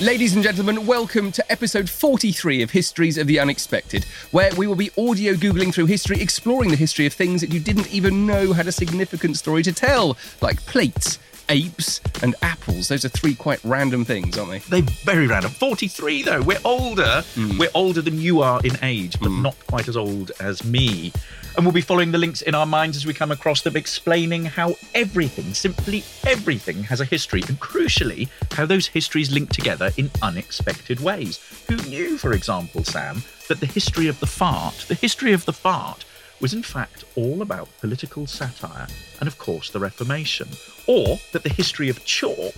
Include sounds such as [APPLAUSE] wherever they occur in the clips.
Ladies and gentlemen, welcome to episode 43 of Histories of the Unexpected, where we will be audio Googling through history, exploring the history of things that you didn't even know had a significant story to tell, like plates, apes, and apples. Those are three quite random things, aren't they? They're very random. 43 though. We're older. Hmm. We're older than you are in age, but hmm. not quite as old as me. And we'll be following the links in our minds as we come across them, explaining how everything, simply everything, has a history, and crucially, how those histories link together in unexpected ways. Who knew, for example, Sam, that the history of the fart, the history of the fart, was in fact all about political satire and, of course, the Reformation? Or that the history of chalk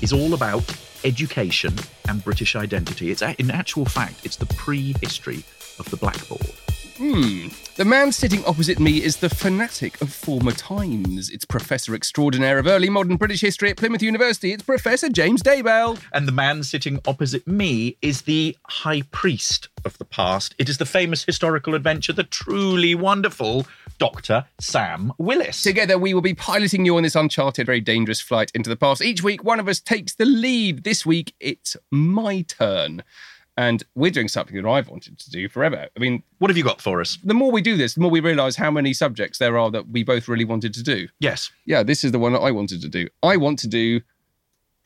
is all about education and British identity. It's in actual fact, it's the prehistory of the blackboard. Hmm. The man sitting opposite me is the fanatic of former times. It's Professor Extraordinaire of Early Modern British History at Plymouth University. It's Professor James Daybell. And the man sitting opposite me is the high priest of the past. It is the famous historical adventure, the truly wonderful Dr. Sam Willis. Together, we will be piloting you on this uncharted, very dangerous flight into the past. Each week, one of us takes the lead. This week, it's my turn. And we're doing something that I've wanted to do forever. I mean, What have you got for us? the more we do this, the more we realise how many subjects there are that we both really wanted to do. Yes, Yeah, this is the one that I wanted to do. I want to do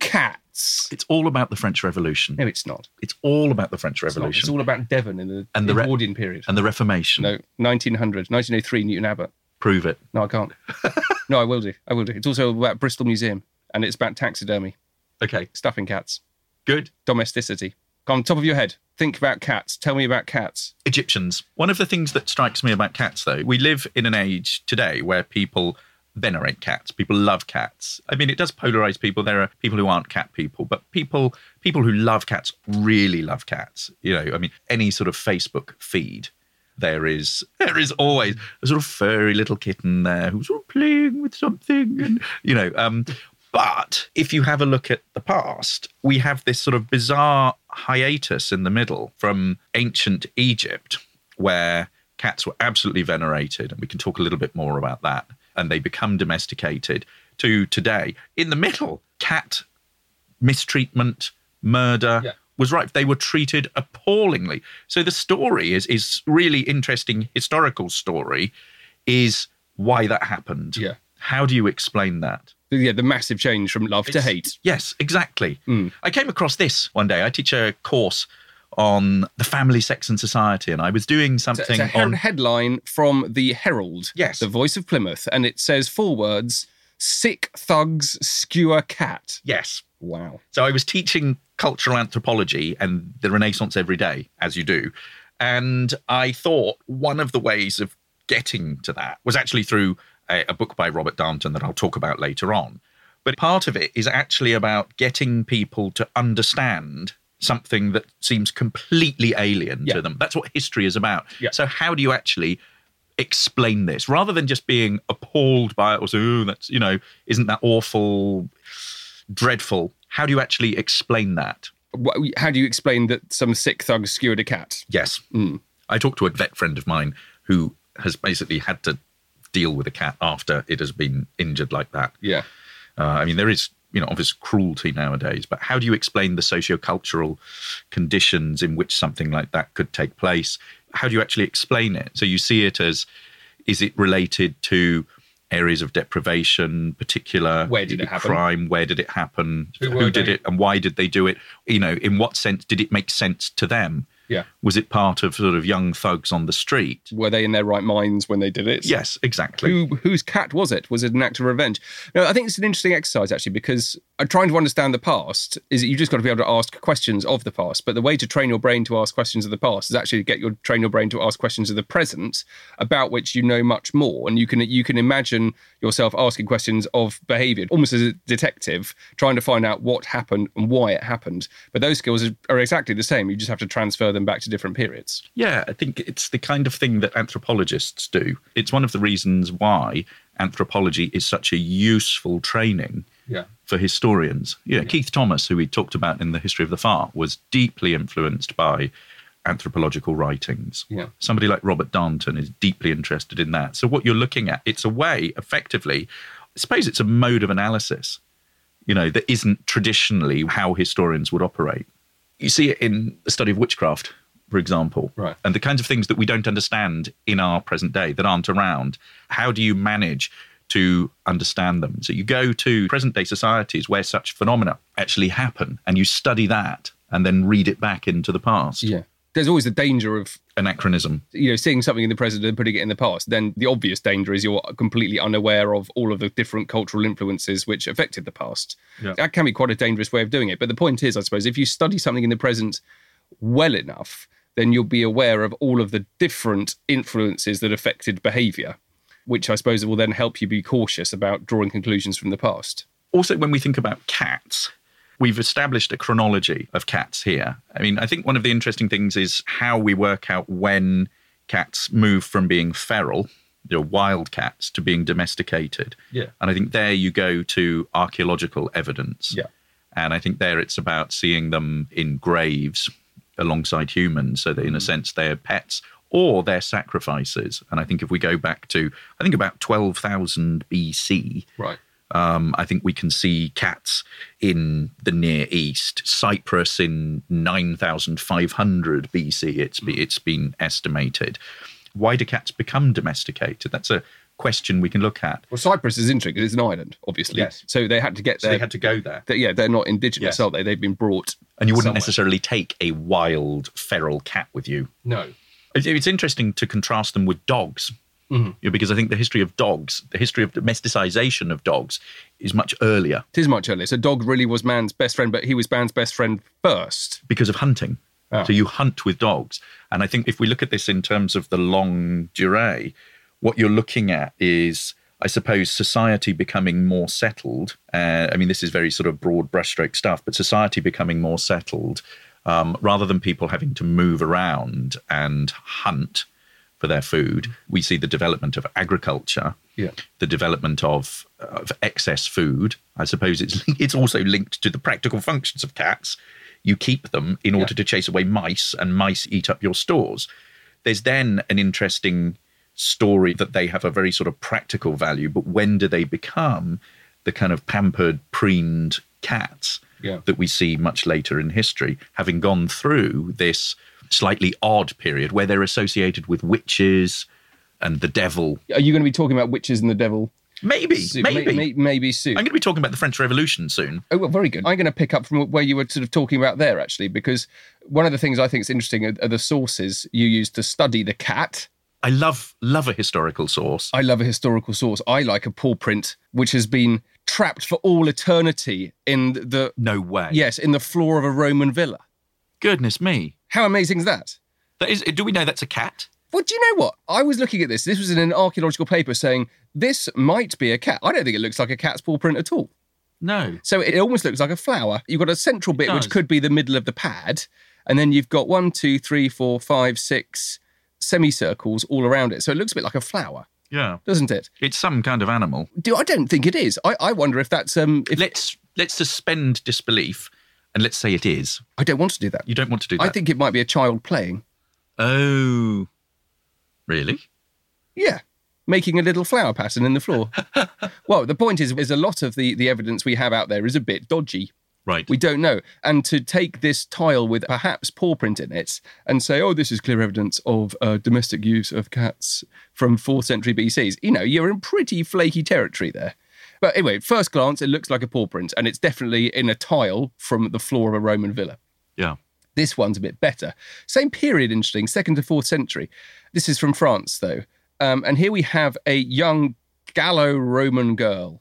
cats. it's all about the French Revolution. No, it's not. It's all about the French Revolution It's all about Devon in the, And the re- Edwardian period. and the Reformation. no, 1900, 1903, Newton Abbot. Prove it. No, I can't. [LAUGHS] no, I will do. I will do. It's also about Bristol Museum, and it's about taxidermy, Okay, stuffing cats, good. domesticity. On top of your head. Think about cats. Tell me about cats. Egyptians. One of the things that strikes me about cats, though, we live in an age today where people venerate cats. People love cats. I mean, it does polarize people. There are people who aren't cat people, but people people who love cats really love cats. You know, I mean, any sort of Facebook feed. There is there is always a sort of furry little kitten there who's sort of playing with something, and you know. Um, but if you have a look at the past, we have this sort of bizarre hiatus in the middle from ancient Egypt, where cats were absolutely venerated, and we can talk a little bit more about that, and they become domesticated, to today. In the middle, cat mistreatment, murder Yeah. was right. They were treated appallingly. So the story is is really interesting historical story is why that happened. Yeah. How do you explain that? Yeah, the massive change from love to hate. Yes, exactly. Hmm. I came across this one day. I teach a course on the family, sex, and society, and I was doing It's something a, it's a on. headline from the Herald, Yes. the voice of Plymouth, and it says four words: "Sick thugs skewer cat." Yes. Wow. So I was teaching cultural anthropology and the Renaissance every day, as you do. And I thought one of the ways of getting to that was actually through a, a book by Robert Darnton that I'll talk about later on. But part of it is actually about getting people to understand something that seems completely alien Yeah. to them. That's what history is about. Yeah. So, how do you actually explain this rather than just being appalled by it or say, oh, that's, you know, isn't that awful, dreadful? How do you actually explain that? How do you explain that some sick thug skewered a cat? Yes. Hmm. I talked to a vet friend of mine who has basically had to deal with a cat after it has been injured like that. Yeah. Uh, I mean, there is you know, obvious cruelty nowadays, but how do you explain the socio-cultural conditions in which something like that could take place? How do you actually explain it? So you see it as is it related to areas of deprivation, particular Where did it happen? crime, where did it happen, Who who, did they? it, and why did they do it? You know, in what sense did it make sense to them? Yeah. Was it part of sort of young thugs on the street? Were they in their right minds when they did it? Yes, exactly. Who whose cat was it? Was it an act of revenge? No, I think it's an interesting exercise actually because trying to understand the past is that you just got to be able to ask questions of the past. But the way to train your brain to ask questions of the past is actually to get your train your brain to ask questions of the present about which you know much more, and you can you can imagine yourself asking questions of behaviour almost as a detective trying to find out what happened and why it happened. But those skills are- are exactly the same. You just have to transfer them back to different periods. Yeah, I think it's the kind of thing that anthropologists do. It's one of the reasons why anthropology is such a useful training Yeah. for historians. You know, Keith Thomas, who we talked about in the history of the far, was deeply influenced by anthropological writings. Yeah. Somebody like Robert Darnton is deeply interested in that. So what you're looking at, it's a way, effectively, I suppose it's a mode of analysis, you know, that isn't traditionally how historians would operate. You see it in the study of witchcraft, for example, Right. and the kinds of things that we don't understand in our present day that aren't around. How do you manage to understand them? So you go to present day societies where such phenomena actually happen and you study that and then read it back into the past. Yeah. There's always the danger of Anachronism. you know, seeing something in the present and putting it in the past, then the obvious danger is you're completely unaware of all of the different cultural influences which affected the past. Yeah. That can be quite a dangerous way of doing it. But the point is, I suppose, if you study something in the present well enough, then you'll be aware of all of the different influences that affected behavior, which I suppose will then help you be cautious about drawing conclusions from the past. also when we think about cats we've established a chronology of cats here i mean i think one of the interesting things is how we work out when cats move from being feral you know, wild cats to being domesticated Yeah. and i think there you go to archaeological evidence Yeah. and i think there it's about seeing them in graves alongside humans so that in a mm-hmm. sense they're pets or they're sacrifices and i think if we go back to i think about 12000 bc Right. Um, I think we can see cats in the Near East. Cyprus in 9,500 BC, it's, be, it's been estimated. Why do cats become domesticated? That's a question we can look at. Well, Cyprus is interesting it's an island, obviously. Yes. So they had to get So there. they had to go there. They- yeah, they're not indigenous, Yes. are they? They've been brought. And you wouldn't somewhere. necessarily take a wild feral cat with you. No. It's interesting to contrast them with dogs. You know, because I think the history of dogs, the history of domesticization of dogs, is much earlier It is much earlier. So dog really was man's best friend, but he was man's best friend first. because of hunting. Ah. So you hunt with dogs. And I think if we look at this in terms of the longue durée, what you're looking at is, I suppose, society becoming more settled. Uh, I mean, this is very sort of broad brushstroke stuff, but society becoming more settled um, rather than people having to move around and hunt for their food. We see the development of agriculture Yeah. the development of, of excess food. I suppose it's [LAUGHS] it's also linked to the practical functions of cats. You keep them in order to chase away mice, and mice eat up your stores. There's then an interesting story that they have a very sort of practical value, but when do they become the kind of pampered, preened cats Yeah. that we see much later in history, having gone through this slightly odd period where they're associated with witches and the devil Are you going to be talking about witches and the devil? Maybe, soon? maybe. May- may- maybe soon. I'm going to be talking about the French Revolution soon. Oh, well, very good. I'm going to pick up from where you were sort of talking about there, actually, because one of the things I think is interesting are, are the sources you use to study the cat. I love love a historical source. I love a historical source. I like a paw print which has been trapped for all eternity in the no way. yes in the floor of a Roman villa. Goodness me. How amazing is that? That is. Do we know that's a cat? Well, do you know what? I was looking at this. This was in an archaeological paper saying this might be a cat. I don't think it looks like a cat's paw print at all. No. So it almost looks like a flower. You've got a central bit which could be the middle of the pad, and then you've got one, two, three, four, five, six semicircles all around it. So it looks a bit like a flower, Yeah. doesn't it? It's some kind of animal. Do I don't think it is. I, I wonder if that's um. If Let's let's suspend disbelief and let's say it is. I don't want to do that. You don't want to do that. I think it might be a child playing. Oh. Really? Yeah, making a little flower pattern in the floor. [LAUGHS] well, the point is, is a lot of the, the evidence we have out there is a bit dodgy. Right. We don't know. And to take this tile with perhaps paw print in it and say, oh, this is clear evidence of uh, domestic use of cats from 4th century BCs, you know, you're in pretty flaky territory there. But anyway, first glance, it looks like a paw print, and it's definitely in a tile from the floor of a Roman villa. yeah. This one's a bit better. Same period, interesting, second to fourth century. This is from France, though. Um, and here we have a young Gallo Roman girl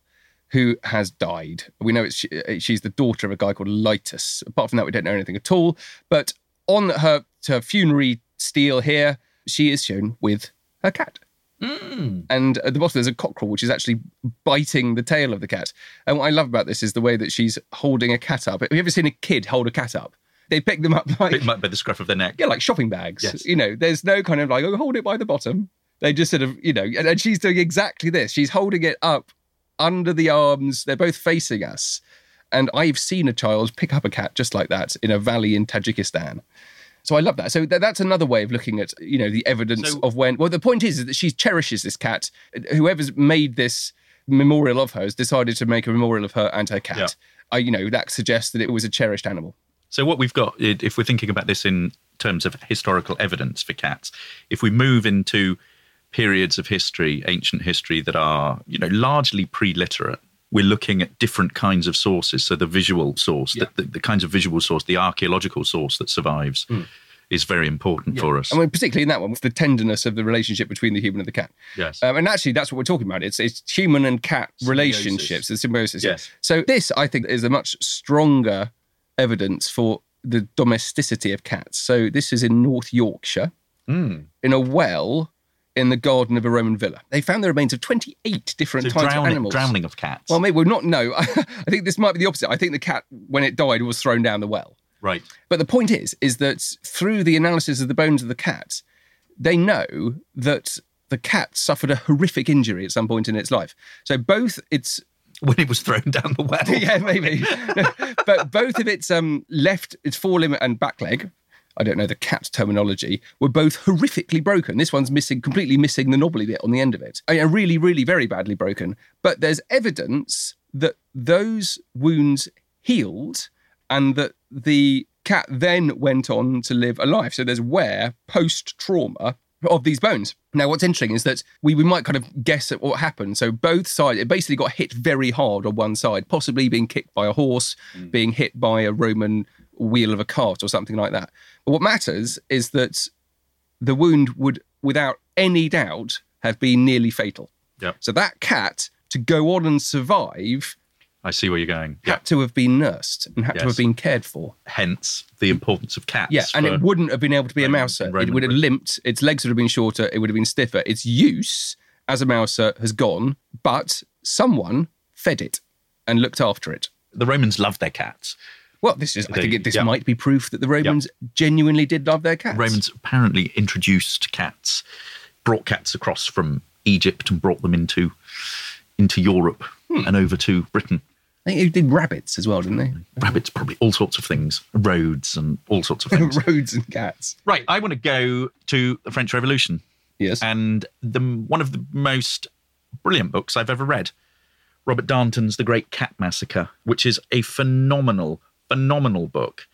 who has died. We know it's, she, uh, she's the daughter of a guy called Litus. Apart from that, we don't know anything at all. But on her, her funerary stele here, she is shown with her cat. Mm. And at the bottom, there's a cockerel, which is actually biting the tail of the cat. And what I love about this is the way that she's holding a cat up. Have you ever seen a kid hold a cat up? They pick them up [LAUGHS] like be the scruff of the neck. yeah, like shopping bags. Yes. You know, there's no kind of like, oh, hold it by the bottom. They just sort of, you know, and, and she's doing exactly this. She's holding it up under the arms. They're both facing us. And I've seen a child pick up a cat just like that in a valley in Tajikistan. So I love that. So th- that's another way of looking at, you know, the evidence So- of when. Well, the point is, is that she cherishes this cat. Whoever's made this memorial of her has decided to make a memorial of her and her cat. Yeah. I, you know, that suggests that it was a cherished animal. So what we've got, if we're thinking about this in terms of historical evidence for cats, if we move into periods of history, ancient history that are, you know, largely pre-literate, we're looking at different kinds of sources. So the visual source, the, the, the kinds of visual source, the archaeological source that survives is very important for us. I mean, particularly in that one, with the tenderness of the relationship between the human and the cat. Yes. Um, and actually, that's what we're talking about. It's it's human and cat relationships, the symbiosis. Yes. So this, I think, is a much stronger evidence for the domesticity of cats. So this is in North Yorkshire, Hmm. in a well in the garden of a Roman villa. They found the remains of 28 different So types of animals. drowning of cats. Well, maybe we're not. No, [LAUGHS] I think this might be the opposite. I think the cat, when it died, was thrown down the well. right. But the point is, is that through the analysis of the bones of the cat, they know that the cat suffered a horrific injury at some point in its life. So both its [LAUGHS] When it was thrown down the well. [LAUGHS] yeah, maybe, but both of its um left, its forelimb and back leg. I don't know the cat terminology, were both horrifically broken. This one's missing, completely missing the knobbly bit on the end of it. I mean, really, really very badly broken. But there's evidence that those wounds healed and that the cat then went on to live a life. So there's wear post trauma of these bones. Now, what's interesting is that we, we might kind of guess at what happened. So both sides, it basically got hit very hard on one side, possibly being kicked by a horse, mm. being hit by a Roman wheel of a cart or something like that. But what matters is that the wound would, without any doubt, have been nearly fatal. Yep. So that cat, to go on and survive, I see where you're going. had to have been nursed and had to have been cared for. Hence the importance of cats. Yeah, and it wouldn't have been able to be a mouser. Roman it would have limped. Its legs would have been shorter. It would have been stiffer. Its use as a mouser has gone, but someone fed it and looked after it. the Romans loved their cats. Well, this is. I think it, this yeah. might be proof that the Romans genuinely did love their cats. Romans apparently introduced cats, brought cats across from Egypt and brought them into into Europe Hmm. and over to Britain. They did rabbits as well, didn't they? Rabbits, probably all sorts of things, roads and all sorts of things. [LAUGHS] Roads and cats. right, I want to go to the French Revolution Yes. and the one of the most brilliant books I've ever read, Robert Darnton's The Great Cat Massacre, which is a phenomenal, phenomenal book.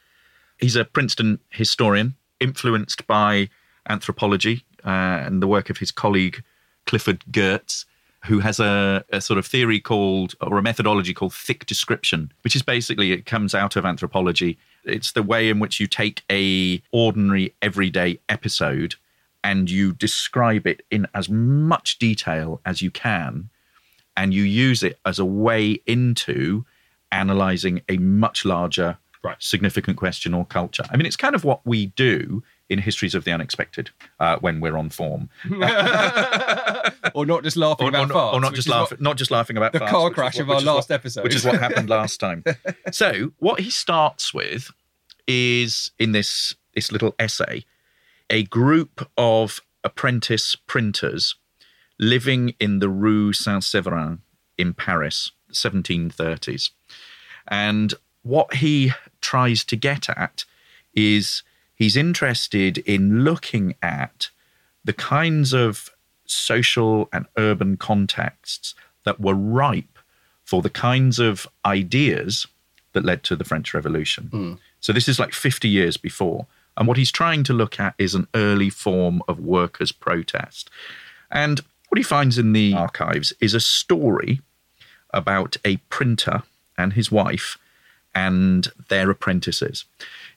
He's a Princeton historian, influenced by anthropology uh, and the work of his colleague Clifford Geertz, who has a, a sort of theory called, or a methodology called thick description, which is basically it comes out of anthropology. It's the way in which you take a ordinary everyday episode and you describe it in as much detail as you can and you use it as a way into analyzing a much larger significant question or culture i mean it's kind of what we do in histories of the unexpected uh, when we're on form [LAUGHS] or not just laughing or, about or, farts. or not just laughing not just laughing about the farts, car crash what- of our is what- last episode. which is what [LAUGHS] happened last time so what he starts with is in this this little essay a group of apprentice printers living in the Rue Saint Severin in Paris, 1730s. And what he tries to get at is he's interested in looking at the kinds of social and urban contexts that were ripe for the kinds of ideas that led to the French Revolution. Hmm. So this is like 50 years before. And what he's trying to look at is an early form of workers' protest. And what he finds in the archives is a story about a printer and his wife and their apprentices.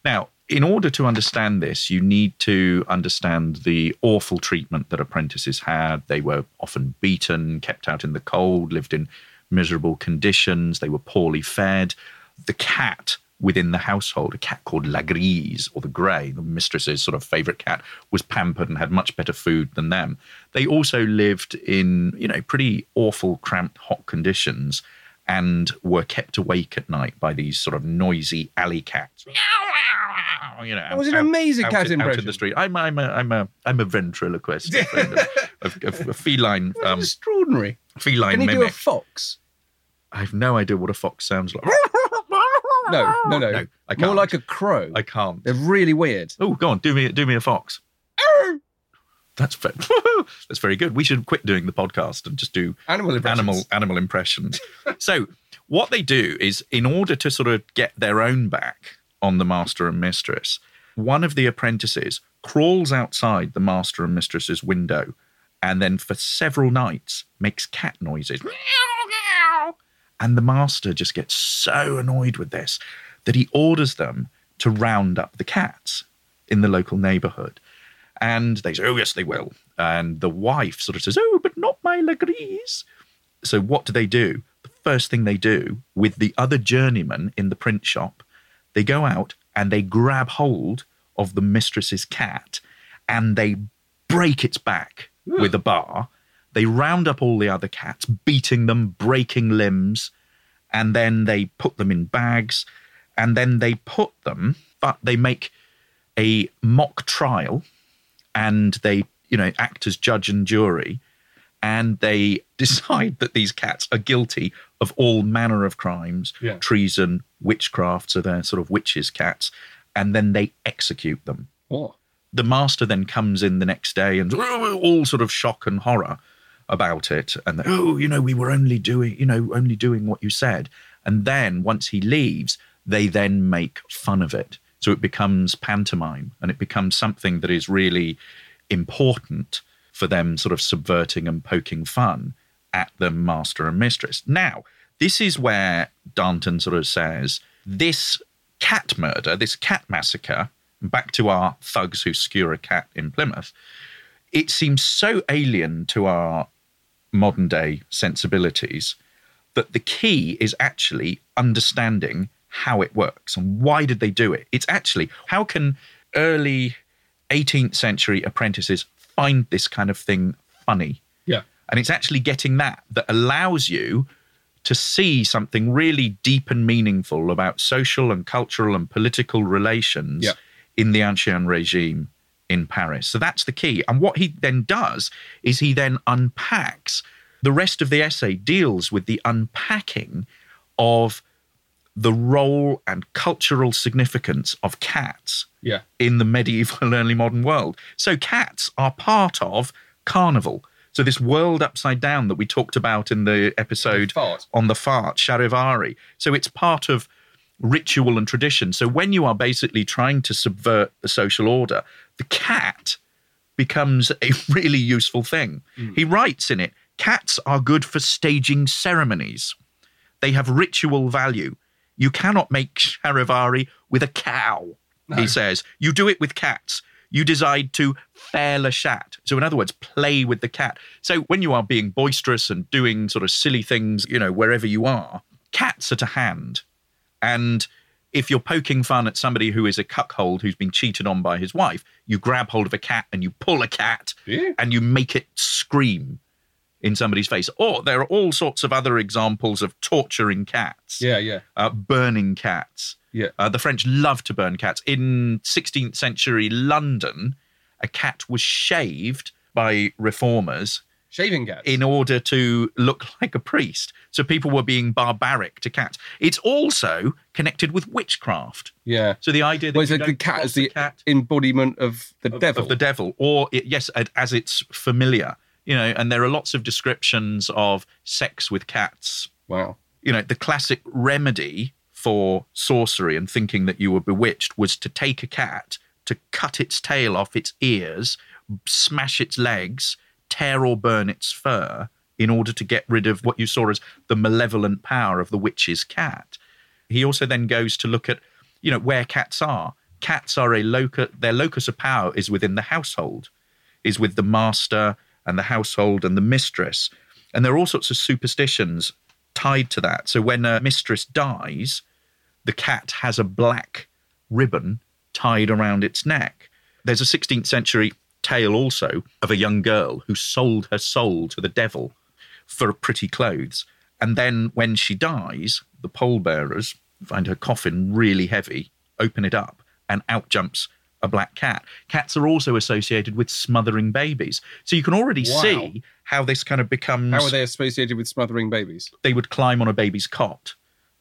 Now, in order to understand this, you need to understand the awful treatment that apprentices had. They were often beaten, kept out in the cold, lived in miserable conditions, they were poorly fed. The cat within the household, a cat called La Grise or the Grey, the mistress's sort of favorite cat, was pampered and had much better food than them. They also lived in, you know, pretty awful, cramped, hot conditions and were kept awake at night by these sort of noisy alley cats. You know, That was an amazing out, cat out, out in the street. I'm, I'm, a, I'm, a, I'm a ventriloquist, a, friend of- a, a, a feline, um, extraordinary. feline Can you do a fox? I have no idea what a fox sounds like. [LAUGHS] No, no, no. No, I More can't. like a crow. I can't. They're really weird. Oh, go on, do me do me a fox. That's very, [LAUGHS] that's very good. We should quit doing the podcast and just do Animal impressions. animal animal impressions. [LAUGHS] so, what they do is, in order to sort of get their own back on the master and mistress, one of the apprentices crawls outside the master and mistress's window, and then for several nights makes cat noises. And the master just gets so annoyed with this that he orders them to round up the cats in the local neighborhood. And they say, Oh, yes, they will. And the wife sort of says, Oh, but not my La Grise. So, what do they do? The first thing they do with the other journeyman in the print shop, they go out and they grab hold of the mistress's cat and they break its back with a bar. They round up all the other cats, beating them, breaking limbs, and then they put them in bags, and then they put them, but they make a mock trial, and they, you know, act as judge and jury, and they [LAUGHS] decide that these cats are guilty of all manner of crimes, Yeah. treason, witchcraft, so they're sort of witches' cats, and then they execute them What? the master then comes in the next day and all sort of shock and horror about it and oh you know we were only doing you know only doing what you said and then once he leaves they then make fun of it so it becomes pantomime and it becomes something that is really important for them sort of subverting and poking fun at the master and mistress. Now this is where Darnton sort of says this cat murder, this cat massacre, back to our thugs who skewer a cat in Plymouth, it seems so alien to our modern day sensibilities that the key is actually understanding how it works and why did they do it. It's actually how can early 18th century apprentices find this kind of thing funny? Yeah. And it's actually getting that that allows you to see something really deep and meaningful about social and cultural and political relations Yeah. in the Ancien regime in Paris. So that's the key. And what he then does is he then unpacks the rest of the essay deals with the unpacking of the role and cultural significance of cats Yeah. in the medieval early modern world. So cats are part of carnival. So this world upside down that we talked about in the episode The on the fart, Charivari. So it's part of ritual and tradition. So when you are basically trying to subvert the social order, the cat becomes a [LAUGHS] really useful thing. Mm. He writes in it, cats are good for staging ceremonies. They have ritual value. You cannot make charivari with a cow, he says. You do it with cats. You decide to faire le chat. So, in other words, play with the cat. So, when you are being boisterous and doing sort of silly things, you know, wherever you are, cats are to hand. And if you're poking fun at somebody who is a cuckold who's been cheated on by his wife, you grab hold of a cat and you pull a cat Yeah. and you make it scream in somebody's face. Or there are all sorts of other examples of torturing cats, Yeah, yeah. uh, burning cats. Yeah. Uh, the French love to burn cats. In 16th century London, a cat was shaved by reformers Shaving cats. in order to look [LAUGHS] like a priest. So people were being barbaric to cats. It's also connected with witchcraft. yeah. So the idea that Well, like the cat is the cat embodiment of the of, devil. of the devil, or it, yes, as it's familiar You know, and there are lots of descriptions of sex with cats. Wow. You know, the classic remedy for sorcery and thinking that you were bewitched was to take a cat, to cut its tail off its ears, smash its legs, tear or burn its fur in order to get rid of what you saw as the malevolent power of the witch's cat. He also then goes to look at, you know, where cats are. Cats are a locus, their locus of power is within the household, is with the master and the household and the mistress. And there are all sorts of superstitions tied to that. So when a mistress dies, the cat has a black ribbon tied around its neck. There's a 16th century tale also of a young girl who sold her soul to the devil for pretty clothes. And then when she dies, the pallbearers find her coffin really heavy, open it up, and out jumps a black cat. Cats are also associated with smothering babies. So you can already Wow. see how this kind of becomes. How are they associated with smothering babies? They would climb on a baby's cot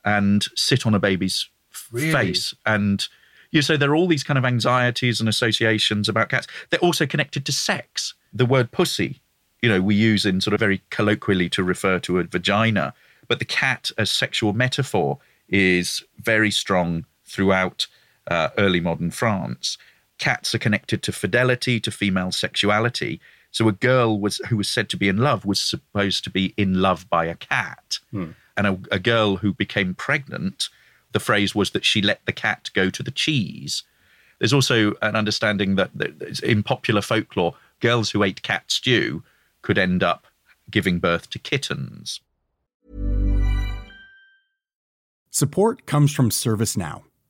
and sit on a baby's Really? face. And you so there are all these kind of anxieties and associations about cats. They're also connected to sex. The word pussy, you know, we use in sort of very colloquially to refer to a vagina, but the cat as sexual metaphor is very strong throughout uh, early modern France. Cats are connected to fidelity, to female sexuality. So a girl was who was said to be in love was supposed to be in love by a cat, and a, a girl who became pregnant, the phrase was that she let the cat go to the cheese. There's also an understanding that, that in popular folklore, girls who ate cat stew could end up giving birth to kittens. Support comes from ServiceNow,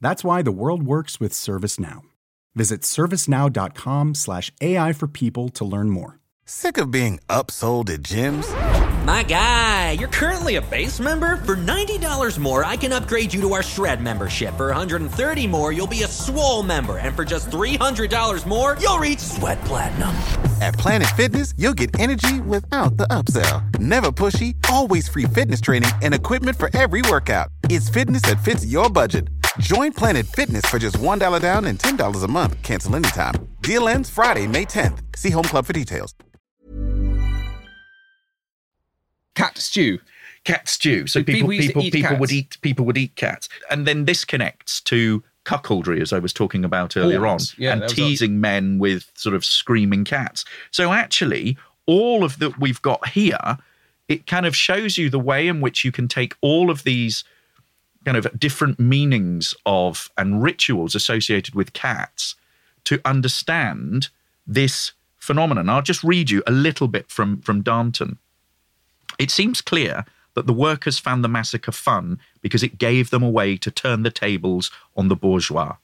That's why the world works with ServiceNow. Visit servicenow.com slash AI for people to learn more. Sick of being upsold at gyms? My guy, you're currently a base member. For $90 more, I can upgrade you to our Shred membership. For $130 more, you'll be a Swole member. And for just $300 more, you'll reach Sweat Platinum. At Planet Fitness, you'll get energy without the upsell. Never pushy, always free fitness training and equipment for every workout. It's fitness that fits your budget. Join Planet Fitness for just $1 down and $10 a month. Cancel anytime. Deal ends Friday, May 10th. See Home Club for details. Cat stew. cat stew. So So people people people people would eat people would eat cats, and then this connects to cuckoldry, as I was talking about earlier Horns. on, Yeah, and that was teasing men with sort of screaming cats. So actually, all of that we've got here, it kind of shows you the way in which you can take all of these kind of different meanings of and rituals associated with cats to understand this phenomenon. I'll just read you a little bit from from Darnton. It seems clear that the workers found the massacre fun because it gave them a way to turn the tables on the bourgeois.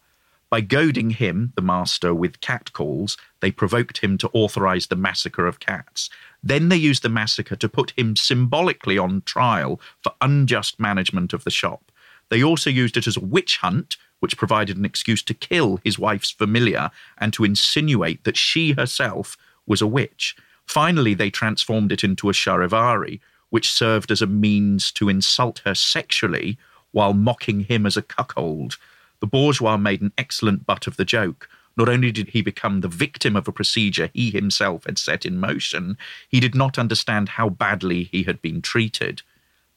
By goading him, the master, with cat calls, they provoked him to authorize the massacre of cats. Then they used the massacre to put him symbolically on trial for unjust management of the shop. They also used it as a witch hunt, which provided an excuse to kill his wife's familiar and to insinuate that she herself was a witch. Finally, they transformed it into a charivari, which served as a means to insult her sexually while mocking him as a cuckold. The bourgeois made an excellent butt of the joke. Not only did he become the victim of a procedure he himself had set in motion, he did not understand how badly he had been treated.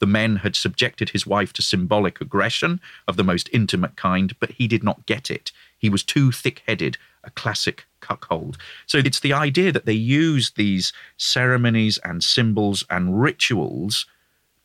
The men had subjected his wife to symbolic aggression of the most intimate kind, but he did not get it. He was too thick headed, a classic cuckold. So it's the idea that they use these ceremonies and symbols and rituals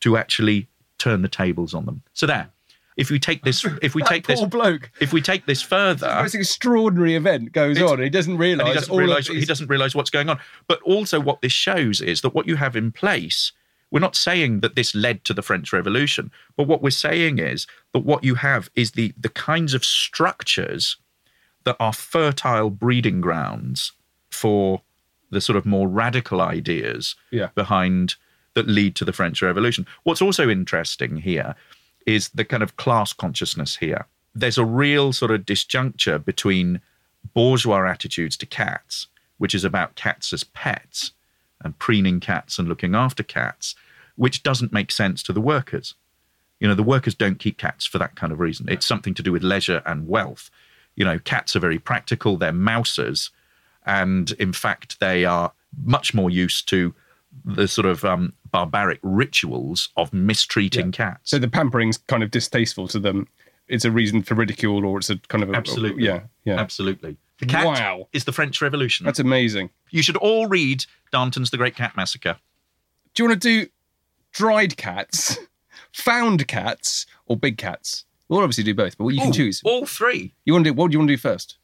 to actually turn the tables on them. So there. If we take this, if we [LAUGHS] take this, bloke. if we take this further, This extraordinary event goes on. He doesn't realise he doesn't realize these- he doesn't realize what's going on. But also, what this shows is that what you have in place. We're not saying that this led to the French Revolution, but what we're saying is that what you have is the the kinds of structures that are fertile breeding grounds for the sort of more radical ideas Yeah. behind that lead to the French Revolution. What's also interesting here is the kind of class consciousness here. There's a real sort of disjuncture between bourgeois attitudes to cats, which is about cats as pets and preening cats and looking after cats, which doesn't make sense to the workers. You know, the workers don't keep cats for that kind of reason. It's something to do with leisure and wealth. You know, cats are very practical, they're mousers, and in fact, they are much more used to the sort of um, barbaric rituals of mistreating cats. So the pampering's kind of distasteful to them. It's a reason for ridicule, or it's a kind of a, Absolutely. yeah, yeah. Absolutely. The cat Wow. is the French Revolution. That's amazing. you should all read Darnton's The Great Cat Massacre. Do you want to do dried cats, [LAUGHS] found cats, or big cats? We'll obviously do both, but you can Ooh, choose. All three. You want to do what do you want to do first?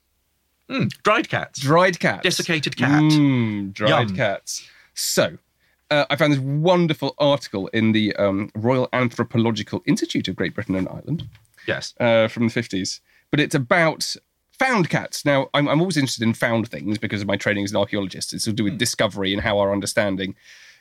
Mm, dried cats. Dried cats. Desiccated cat. Mm, dried Yum. cats. So, uh, I found this wonderful article in the um, Royal Anthropological Institute of Great Britain and Ireland yes. uh, from the 50s, but it's about found cats. Now, I'm, I'm always interested in found things because of my training as an archaeologist. It's to do with discovery and how our understanding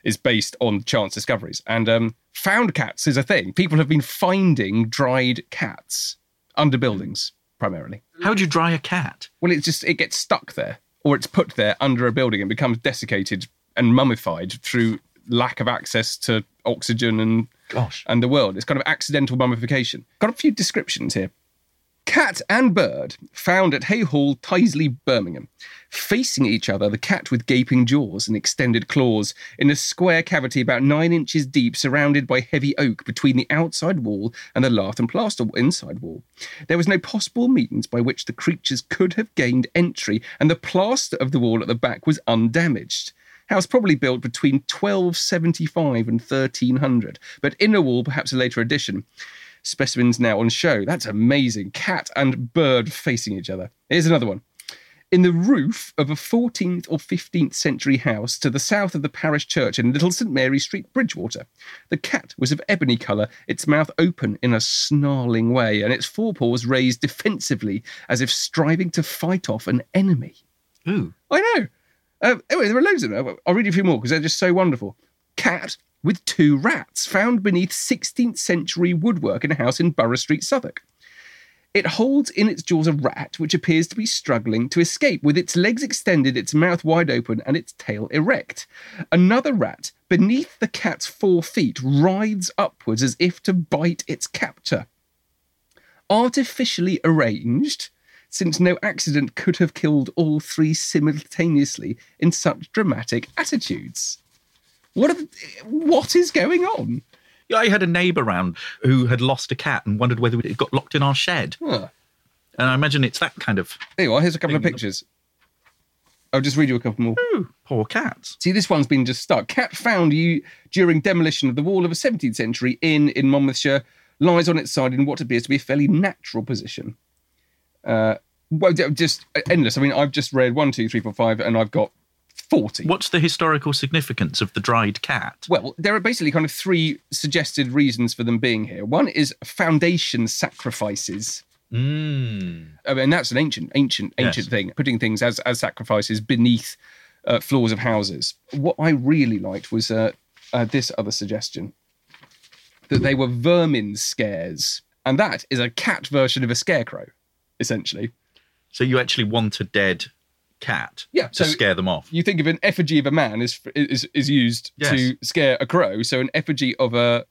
is based on chance discoveries. And um, found cats is a thing. People have been finding dried cats under buildings, primarily. How would you dry a cat? Well, it just it gets stuck there, or it's put there under a building and becomes desiccated and mummified through lack of access to oxygen and Gosh. and the world. It's kind of accidental mummification. Got a few descriptions here. Cat and bird found at Hay Hall, Tyseley, Birmingham. Facing each other, the cat with gaping jaws and extended claws, in a square cavity about nine inches deep, surrounded by heavy oak between the outside wall and the lath and plaster inside wall. There was no possible means by which the creatures could have gained entry, and the plaster of the wall at the back was undamaged. House probably built between 1275 and 1300, but inner wall perhaps a later addition. Specimens now on show. That's amazing. Cat and bird facing each other. Here's another one. In the roof of a 14th or 15th century house to the south of the parish church in Little St Mary Street, Bridgwater, the cat was of ebony colour, its mouth open in a snarling way, and its forepaws raised defensively as if striving to fight off an enemy. Ooh. I know. Uh, anyway, there are loads of them. I'll read you a few more because they're just so wonderful. Cat with two rats found beneath 16th century woodwork in a house in Borough Street, Southwark. It holds in its jaws a rat which appears to be struggling to escape, with its legs extended, its mouth wide open, and its tail erect. Another rat, beneath the cat's four feet, writhes upwards as if to bite its captor. Artificially arranged, since no accident could have killed all three simultaneously in such dramatic attitudes. What, are what is going on? Yeah, I had a neighbour round who had lost a cat and wondered whether it got locked in our shed. Huh. And I imagine it's that kind of There you are. Here's a couple of pictures. I'll just read you a couple more. ooh, poor cats. See, this one's been just stuck. Cat found you during demolition of the wall of a 17th century inn in Monmouthshire lies on its side in what appears to be a fairly natural position. Uh, well, just endless. I mean, I've just read one, two, three, four, five, and I've got 40. What's the historical significance of the dried cat? Well, there are basically kind of three suggested reasons for them being here. One is foundation sacrifices. Mm. I mean, that's an ancient, ancient, ancient Yes. thing. Putting things as as sacrifices beneath uh, floors of houses. What I really liked was uh, uh, this other suggestion that they were vermin scares, and that is a cat version of a scarecrow, essentially. So you actually want a dead cat Yeah, to so- scare them off. You think of an effigy of a man is is is used to scare a crow, so an effigy of a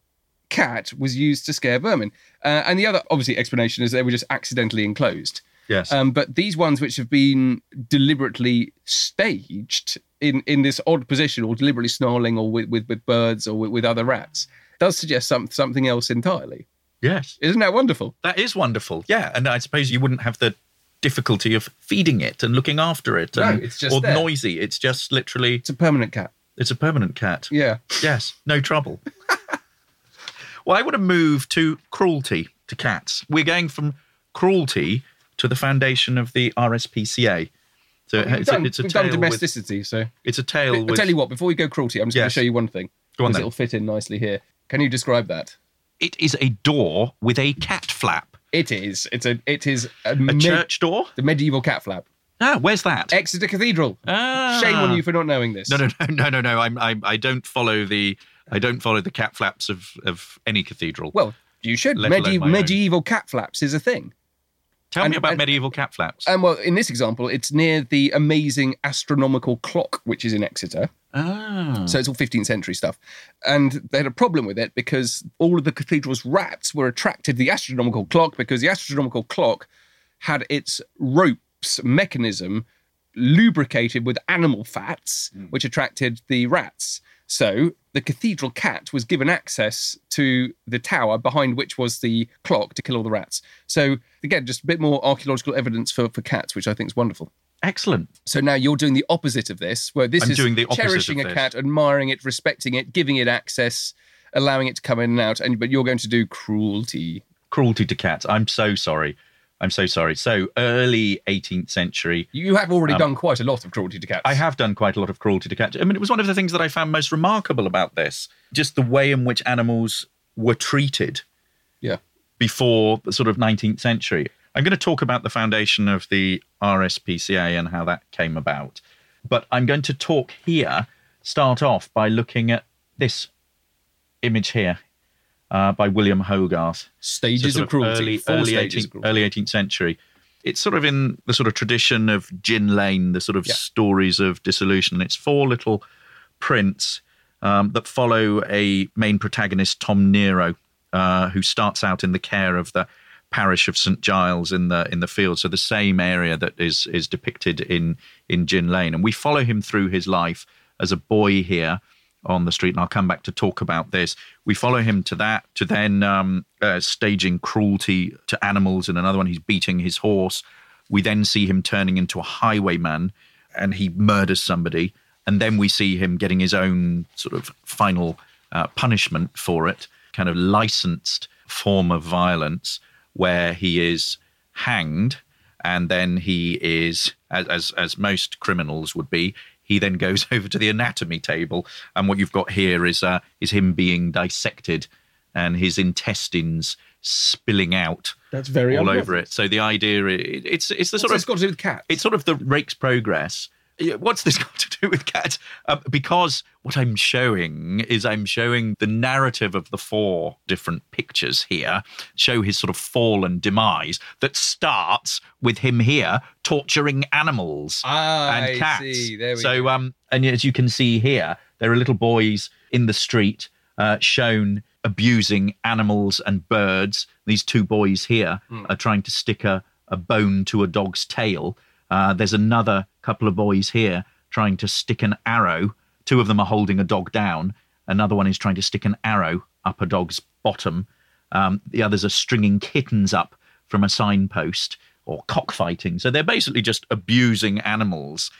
cat was used to scare vermin. Uh, and the other obviously explanation is they were just accidentally enclosed. Yes. Um, but these ones which have been deliberately staged in, in this odd position or deliberately snarling or with, with, with birds or with, with other rats does suggest some, something else entirely. yes. Isn't that wonderful? That is wonderful. Yeah. And I suppose you wouldn't have the difficulty of feeding it and looking after it No, and, it's just or there. noisy. It's just literally It's a permanent cat. it's a permanent cat. Yeah. Yes, no trouble. [LAUGHS] well, I want to move to cruelty to cats. We're going from cruelty to the foundation of the RSPCA. So We've it's, done, a, it's a tale with, domesticity, so it's a tale I'll with tell you what, before we go cruelty, I'm just going to show you one thing. Go on because it'll fit in nicely here. Can you describe that? it is a door with a cat flap. It is. It's a. It is a, A med- church door? the medieval cat flap. Ah, where's that? Exeter Cathedral. Ah. Shame on you for not knowing this. No, no, no, no, no, no. I'm, I'm, I don't follow the, I don't follow the cat flaps of of any cathedral. Well, you should. Medi- my own. medieval cat flaps is a thing. Tell and- me about and- medieval cat flaps. And well, in this example, it's near the amazing astronomical clock, which is in Exeter. ah, So it's all 15th century stuff. And they had a problem with it because all of the cathedral's rats were attracted to the astronomical clock because the astronomical clock had its ropes mechanism lubricated with animal fats, which attracted the rats. So the cathedral cat was given access to the tower behind which was the clock to kill all the rats. So again, just a bit more archaeological evidence for, for cats, which I think is wonderful. excellent. So now you're doing the opposite of this, where this I'm is doing the opposite cherishing a cat, admiring it, respecting it, giving it access, allowing it to come in and out, and but you're going to do cruelty. Cruelty to cats. I'm so sorry. I'm so sorry. So early 18th century. You have already done quite a lot of cruelty to cats. Um, I have done quite a lot of cruelty to cats. I mean, it was one of the things that I found most remarkable about this, just the way in which animals were treated Yeah. before the sort of 19th century. I'm going to talk about the foundation of the RSPCA and how that came about. But I'm going to talk here, start off by looking at this image here uh, by William Hogarth. Stages So of cruelty. Early, early, stages 18th, cruelty. early 18th century. It's sort of in the sort of tradition of Gin Lane, the sort of Yeah. stories of dissolution. It's four little prints um, that follow a main protagonist, Tom Nero, uh, who starts out in the care of the parish of St Giles in the in the field. So the same area that is is depicted in in Gin Lane, and we follow him through his life as a boy here on the street, and I'll come back to talk about this. We follow him to that, to then um, uh, staging cruelty to animals. and another one, he's beating his horse. We then see him turning into a highwayman, and he murders somebody. And then we see him getting his own sort of final uh, punishment for it, kind of licensed form of violence, where he is hanged, and then he is, as as, as most criminals would be, he then goes [LAUGHS] over to the anatomy table, and what you've got here is uh, is him being dissected, and his intestines spilling out That's very all unpleasant. over it. So the idea, i- it's it's the sort of got to do with cats? it's sort of the rake's progress. What's this [LAUGHS] got to do with cats? Uh, because what I'm showing is I'm showing the narrative of the four different pictures here, show his sort of fall and demise that starts with him here torturing animals Ah, and I cats. see. There we so, go. um, and as you can see here, there are little boys in the street uh, shown abusing animals and birds. These two boys here Hmm. are trying to stick a, a bone to a dog's tail. Uh, there's another couple of boys here trying to stick an arrow. Two of them are holding a dog down. Another one is trying to stick an arrow up a dog's bottom. Um, the others are stringing kittens up from a signpost or cockfighting. So they're basically just abusing animals.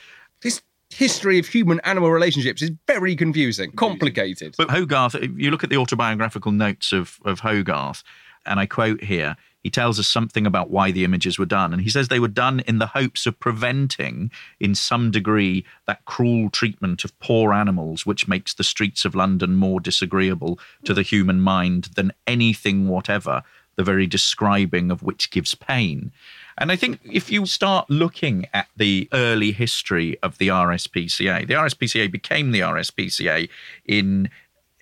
this history of human animal relationships is very confusing, complicated. But Hogarth, if you look at the autobiographical notes of, of Hogarth, and I quote here, he tells us something about why the images were done. And he says they were done in the hopes of preventing, in some degree, that cruel treatment of poor animals which makes the streets of London more disagreeable to the human mind than anything whatever, the very describing of which gives pain. And I think if you start looking at the early history of the RSPCA, the RSPCA became the RSPCA in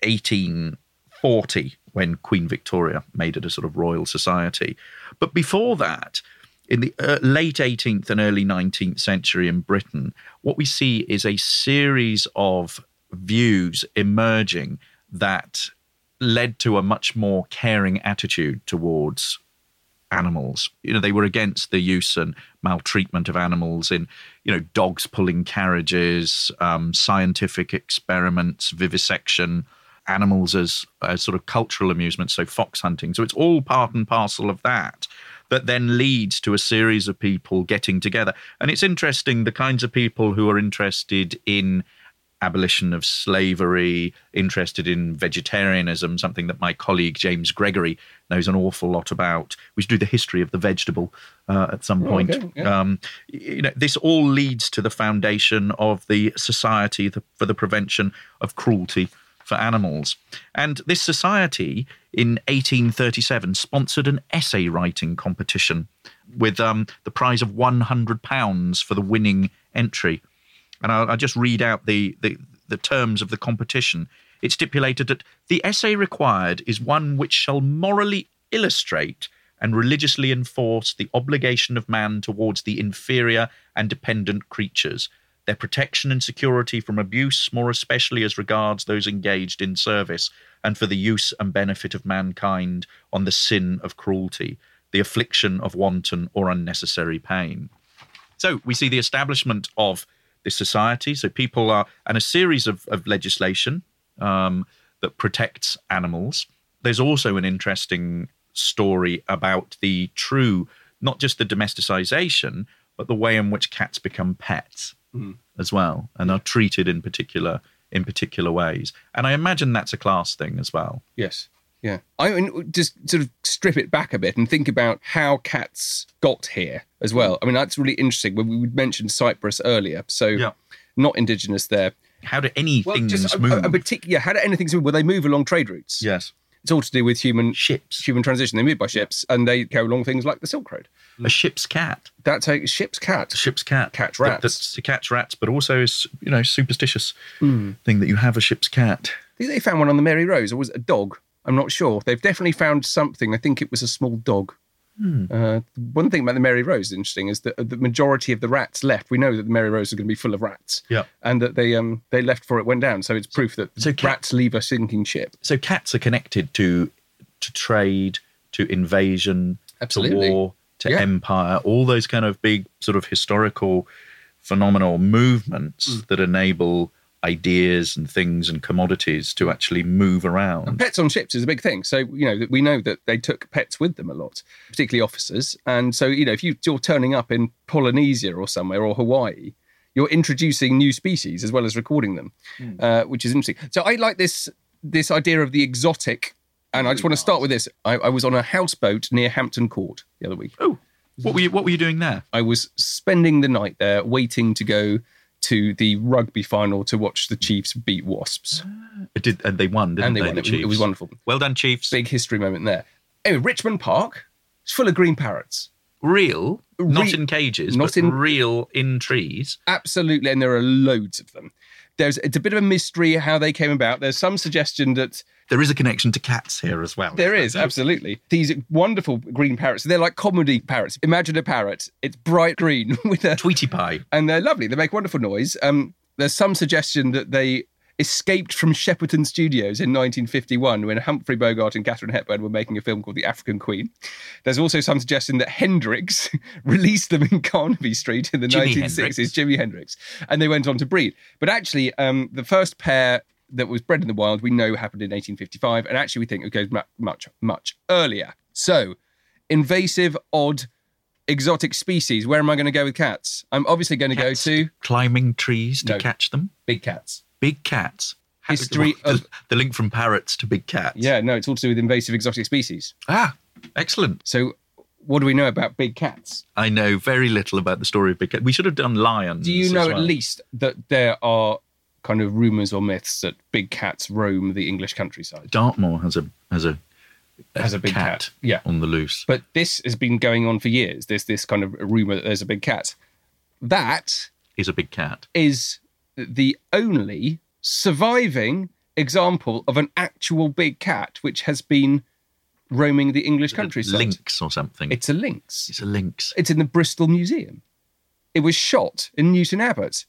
1840 when Queen Victoria made it a sort of royal society. But before that, in the uh, late 18th and early 19th century in Britain, what we see is a series of views emerging that led to a much more caring attitude towards animals. You know, they were against the use and maltreatment of animals in, you know, dogs pulling carriages, um, scientific experiments, vivisection, animals as, as sort of cultural amusement, so fox hunting. So it's all part and parcel of that. That then leads to a series of people getting together. And it's interesting the kinds of people who are interested in abolition of slavery, interested in vegetarianism, something that my colleague James Gregory knows an awful lot about. We should do the history of the vegetable uh, at some point. okay, yeah. um, you know, this all leads to the foundation of the Society for the Prevention of Cruelty for Animals. And this society in 1837 sponsored an essay writing competition with um, the prize of one hundred pounds for the winning entry. And I'll, I'll just read out the, the the terms of the competition. It stipulated that the essay required is one which shall morally illustrate and religiously enforce the obligation of man towards the inferior and dependent creatures, their protection and security from abuse, more especially as regards those engaged in service, and for the use and benefit of mankind on the sin of cruelty, the affliction of wanton or unnecessary pain. So we see the establishment of this society. So people are, and a series of, of legislation um, that protects animals. There's also an interesting story about the true, not just the domesticization, but the way in which cats become pets Mm. as well, and are treated in particular in particular ways. And I imagine that's a class thing as well. Yes. Yeah. I mean, just sort of strip it back a bit and think about how cats got here as well. I mean, that's really interesting. When we mentioned Cyprus earlier, so Yeah. not indigenous there. How do any Well, things just a, move? a, a particular. How do anything move? Well, they move along trade routes. yes, It's all to do with human ships. human transition. They move by ships and they go along things like the Silk Road. A ship's cat. That's a ship's cat. A ship's cat. Catch That- rats. That's to catch rats, but also is you know superstitious Hmm. thing that you have a ship's cat. I think they found one on the Mary Rose, or was it a dog? I'm not sure. They've definitely found something. I think it was a small dog. Hmm. Uh, one thing about the Mary Rose is interesting is that the majority of the rats left. We know that the Mary Rose is going to be full of rats, Yeah. and that they um they left before it went down. So it's proof that So cat- rats leave a sinking ship. So cats are connected to to trade, to invasion, Absolutely. to war, to Yeah. empire, all those kind of big sort of historical phenomenal movements Hmm. that enable ideas and things and commodities to actually move around. Pets on ships is a big thing. So you know we know that they took pets with them a lot, particularly officers. And so you know if you, you're turning up in Polynesia or somewhere or Hawaii, you're introducing new species as well as recording them, uh, which is interesting. So I like this this idea of the exotic. And I just want to start with this. I, I was on a houseboat near Hampton Court the other week. Oh, what were you what were you doing there? I was spending the night there waiting to go to the rugby final to watch the Chiefs beat Wasps. It did and they won, didn't And they they? won. the It was- it was wonderful. Well done, Chiefs. Big history moment there. Anyway, Richmond Park is full of green parrots. real, not in cages, not but in- real in trees. Absolutely, and there are loads of them. There's it's a bit of a mystery how they came about. There's some suggestion that There is a connection to cats here as well. there is absolutely these wonderful green parrots. They're like comedy parrots. Imagine a parrot. It's bright green [LAUGHS] with a Tweety pie. and they're lovely. They make wonderful noise. Um, there's some suggestion that they escaped from Shepperton Studios in 1951 when Humphrey Bogart and Katharine Hepburn were making a film called The African Queen. There's also some suggestion that Hendrix [LAUGHS] released them in Carnaby Street in the Jimi 1960s, Hendrix. Jimi Hendrix, and they went on to breed. But actually, um, the first pair that was bred in the wild we know happened in 1855, and actually we think it goes mu- much, much earlier. So, invasive, odd, exotic species. Where am I going to go with cats? I'm obviously going to go to climbing trees to No. catch them. big cats. Big cats. History the, of- the link from parrots to big cats. Yeah, no, it's all to do with invasive exotic species. Ah, excellent. So, what do we know about big cats? I know very little about the story of big cats. We should have done lions. Do you know at least that there are kind of rumours or myths that big cats roam the English countryside? Dartmoor has a has a Has a big cat, yeah. on the loose. But this has been going on for years. There's this kind of rumour that there's a big cat. That Is a big cat. is the only surviving example of an actual big cat which has been roaming the English countryside. Lynx or something. It's a lynx. It's a lynx. It's in the Bristol Museum. It was shot in Newton Abbot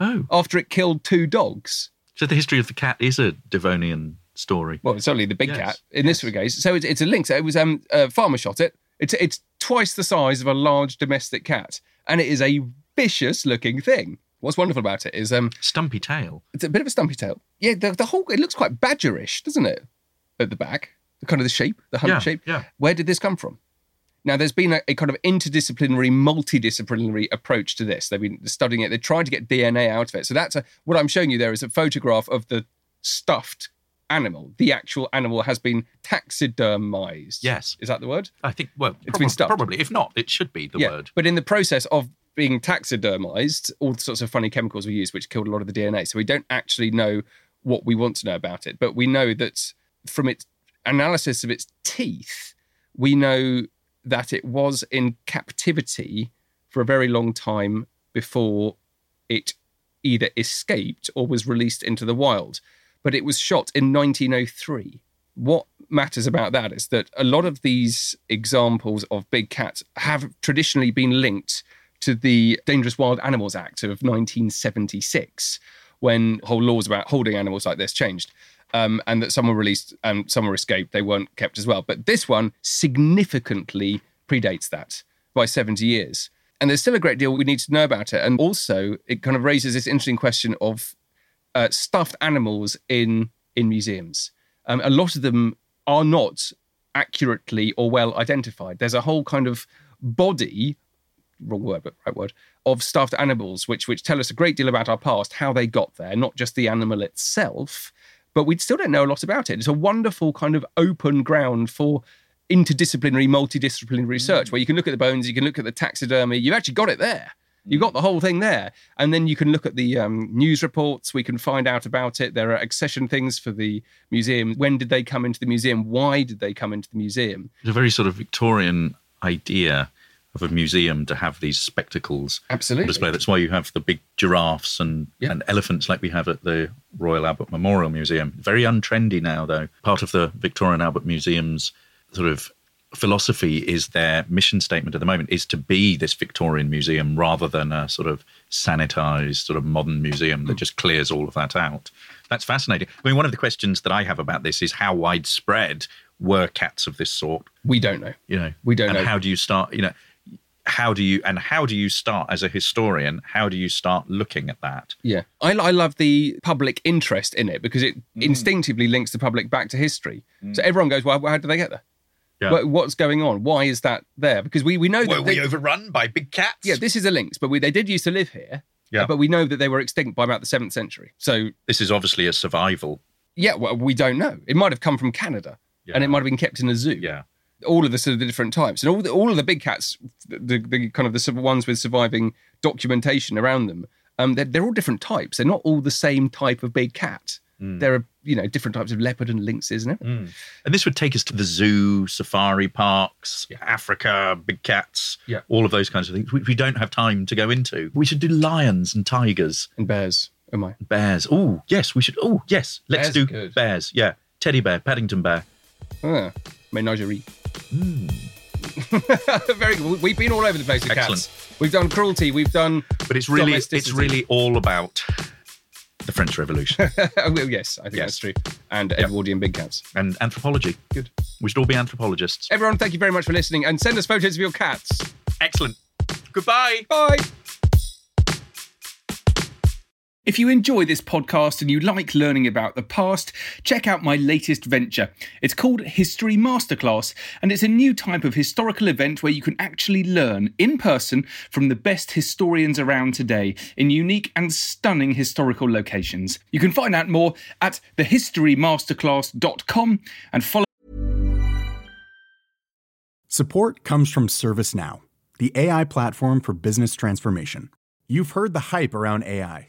Oh, after it killed two dogs. so the history of the cat is a Devonian story. Well, it's only the big Yes, cat in this case. So it's, it's a lynx. It was um, a farmer shot it. It's it's twice the size of a large domestic cat, and it is a vicious looking thing. What's wonderful about it is um, Stumpy tail. it's a bit of a stumpy tail. Yeah, the, the whole it looks quite badgerish, doesn't it? At the back, the kind of the shape, the hump Yeah, shape. yeah. Where did this come from? Now, there's been a, a kind of interdisciplinary, multidisciplinary approach to this. They've been studying it. They're trying to get DNA out of it. So that's a, what I'm showing you there is a photograph of the stuffed animal. The actual animal has been taxidermized. Yes. is that the word? I think. Well, It's been stuffed. Probably. If not, it should be the yeah. word. But in the process of being taxidermized, all sorts of funny chemicals were used, which killed a lot of the DNA. So we don't actually know what we want to know about it. But we know that from its analysis of its teeth, we know that it was in captivity for a very long time before it either escaped or was released into the wild. But it was shot in 1903. What matters about that is that a lot of these examples of big cats have traditionally been linked to the Dangerous Wild Animals Act of 1976, when whole laws about holding animals like this changed. Um, and that some were released and some were escaped. They weren't kept as well. But this one significantly predates that by 70 years. And there's still a great deal we need to know about it. And also, it kind of raises this interesting question of uh, stuffed animals in in museums. Um, a lot of them are not accurately or well identified. There's a whole kind of body, wrong word, but right word, of stuffed animals, which which tell us a great deal about our past, how they got there, not just the animal itself, but we still don't know a lot about it. It's a wonderful kind of open ground for interdisciplinary, multidisciplinary research where you can look at the bones, you can look at the taxidermy, you've actually got it there. You've got the whole thing there. And then you can look at the um, news reports. We can find out about it. There are accession things for the museum. When did they come into the museum? Why did they come into the museum? It's a very sort of Victorian idea of a museum to have these spectacles Absolutely. display. That's why you have the big giraffes and, Yeah. and elephants like we have at the Royal Albert Memorial Museum. Very untrendy now, though. Part of the Victorian Albert Museum's sort of philosophy is their mission statement at the moment is to be this Victorian museum rather than a sort of sanitized sort of modern museum Hmm. that just clears all of that out. That's fascinating. I mean, one of the questions that I have about this is how widespread were cats of this sort? We don't know. You know, We don't and know. how do you start? You know, how do you and how do you start as a historian? How do you start looking at that? Yeah. I, I love the public interest in it because it mm. instinctively links the public back to history. Mm. So everyone goes, well, how did they get there? Yeah. What, what's going on? Why is that there? Because we, we know Were that. we they- overrun by big cats? yeah, this is a lynx, but we, they did used to live here. Yeah. But we know that they were extinct by about the seventh century. So, this is obviously a survival. yeah, well, we don't know. It might have come from Canada and it might have been kept in a zoo. Yeah. All of the sort of the different types and all the, all of the big cats the, the kind of the ones with surviving documentation around them um they're, they're all different types they're not all the same type of big cat there are you know different types of leopard and lynxes and everything And this would take us to the zoo, safari parks, Africa, big cats, Yeah. all of those kinds of things, which we don't have time to go into. We should do lions and tigers, and bears oh my bears. Oh, yes, we should. Oh, yes, let's Bears do bears. Yeah. Teddy bear, Paddington bear. Ah, menagerie [LAUGHS] very good we've been all over the place with. Excellent. cats we've done cruelty we've done But it's really, it's really all about the French Revolution [LAUGHS] well, yes i think Yes. that's true and edwardian big cats and anthropology. Good. We should all be anthropologists. everyone thank you very much for listening and send us photos of your cats Excellent. Goodbye. bye If you enjoy this podcast and you like learning about the past, check out my latest venture. It's called History Masterclass, and it's a new type of historical event where you can actually learn in person from the best historians around today in unique and stunning historical locations. You can find out more at thehistorymasterclass.com and follow Support comes from ServiceNow, the AI platform for business transformation. You've heard the hype around AI.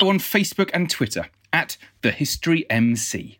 On Facebook and Twitter at The History MC.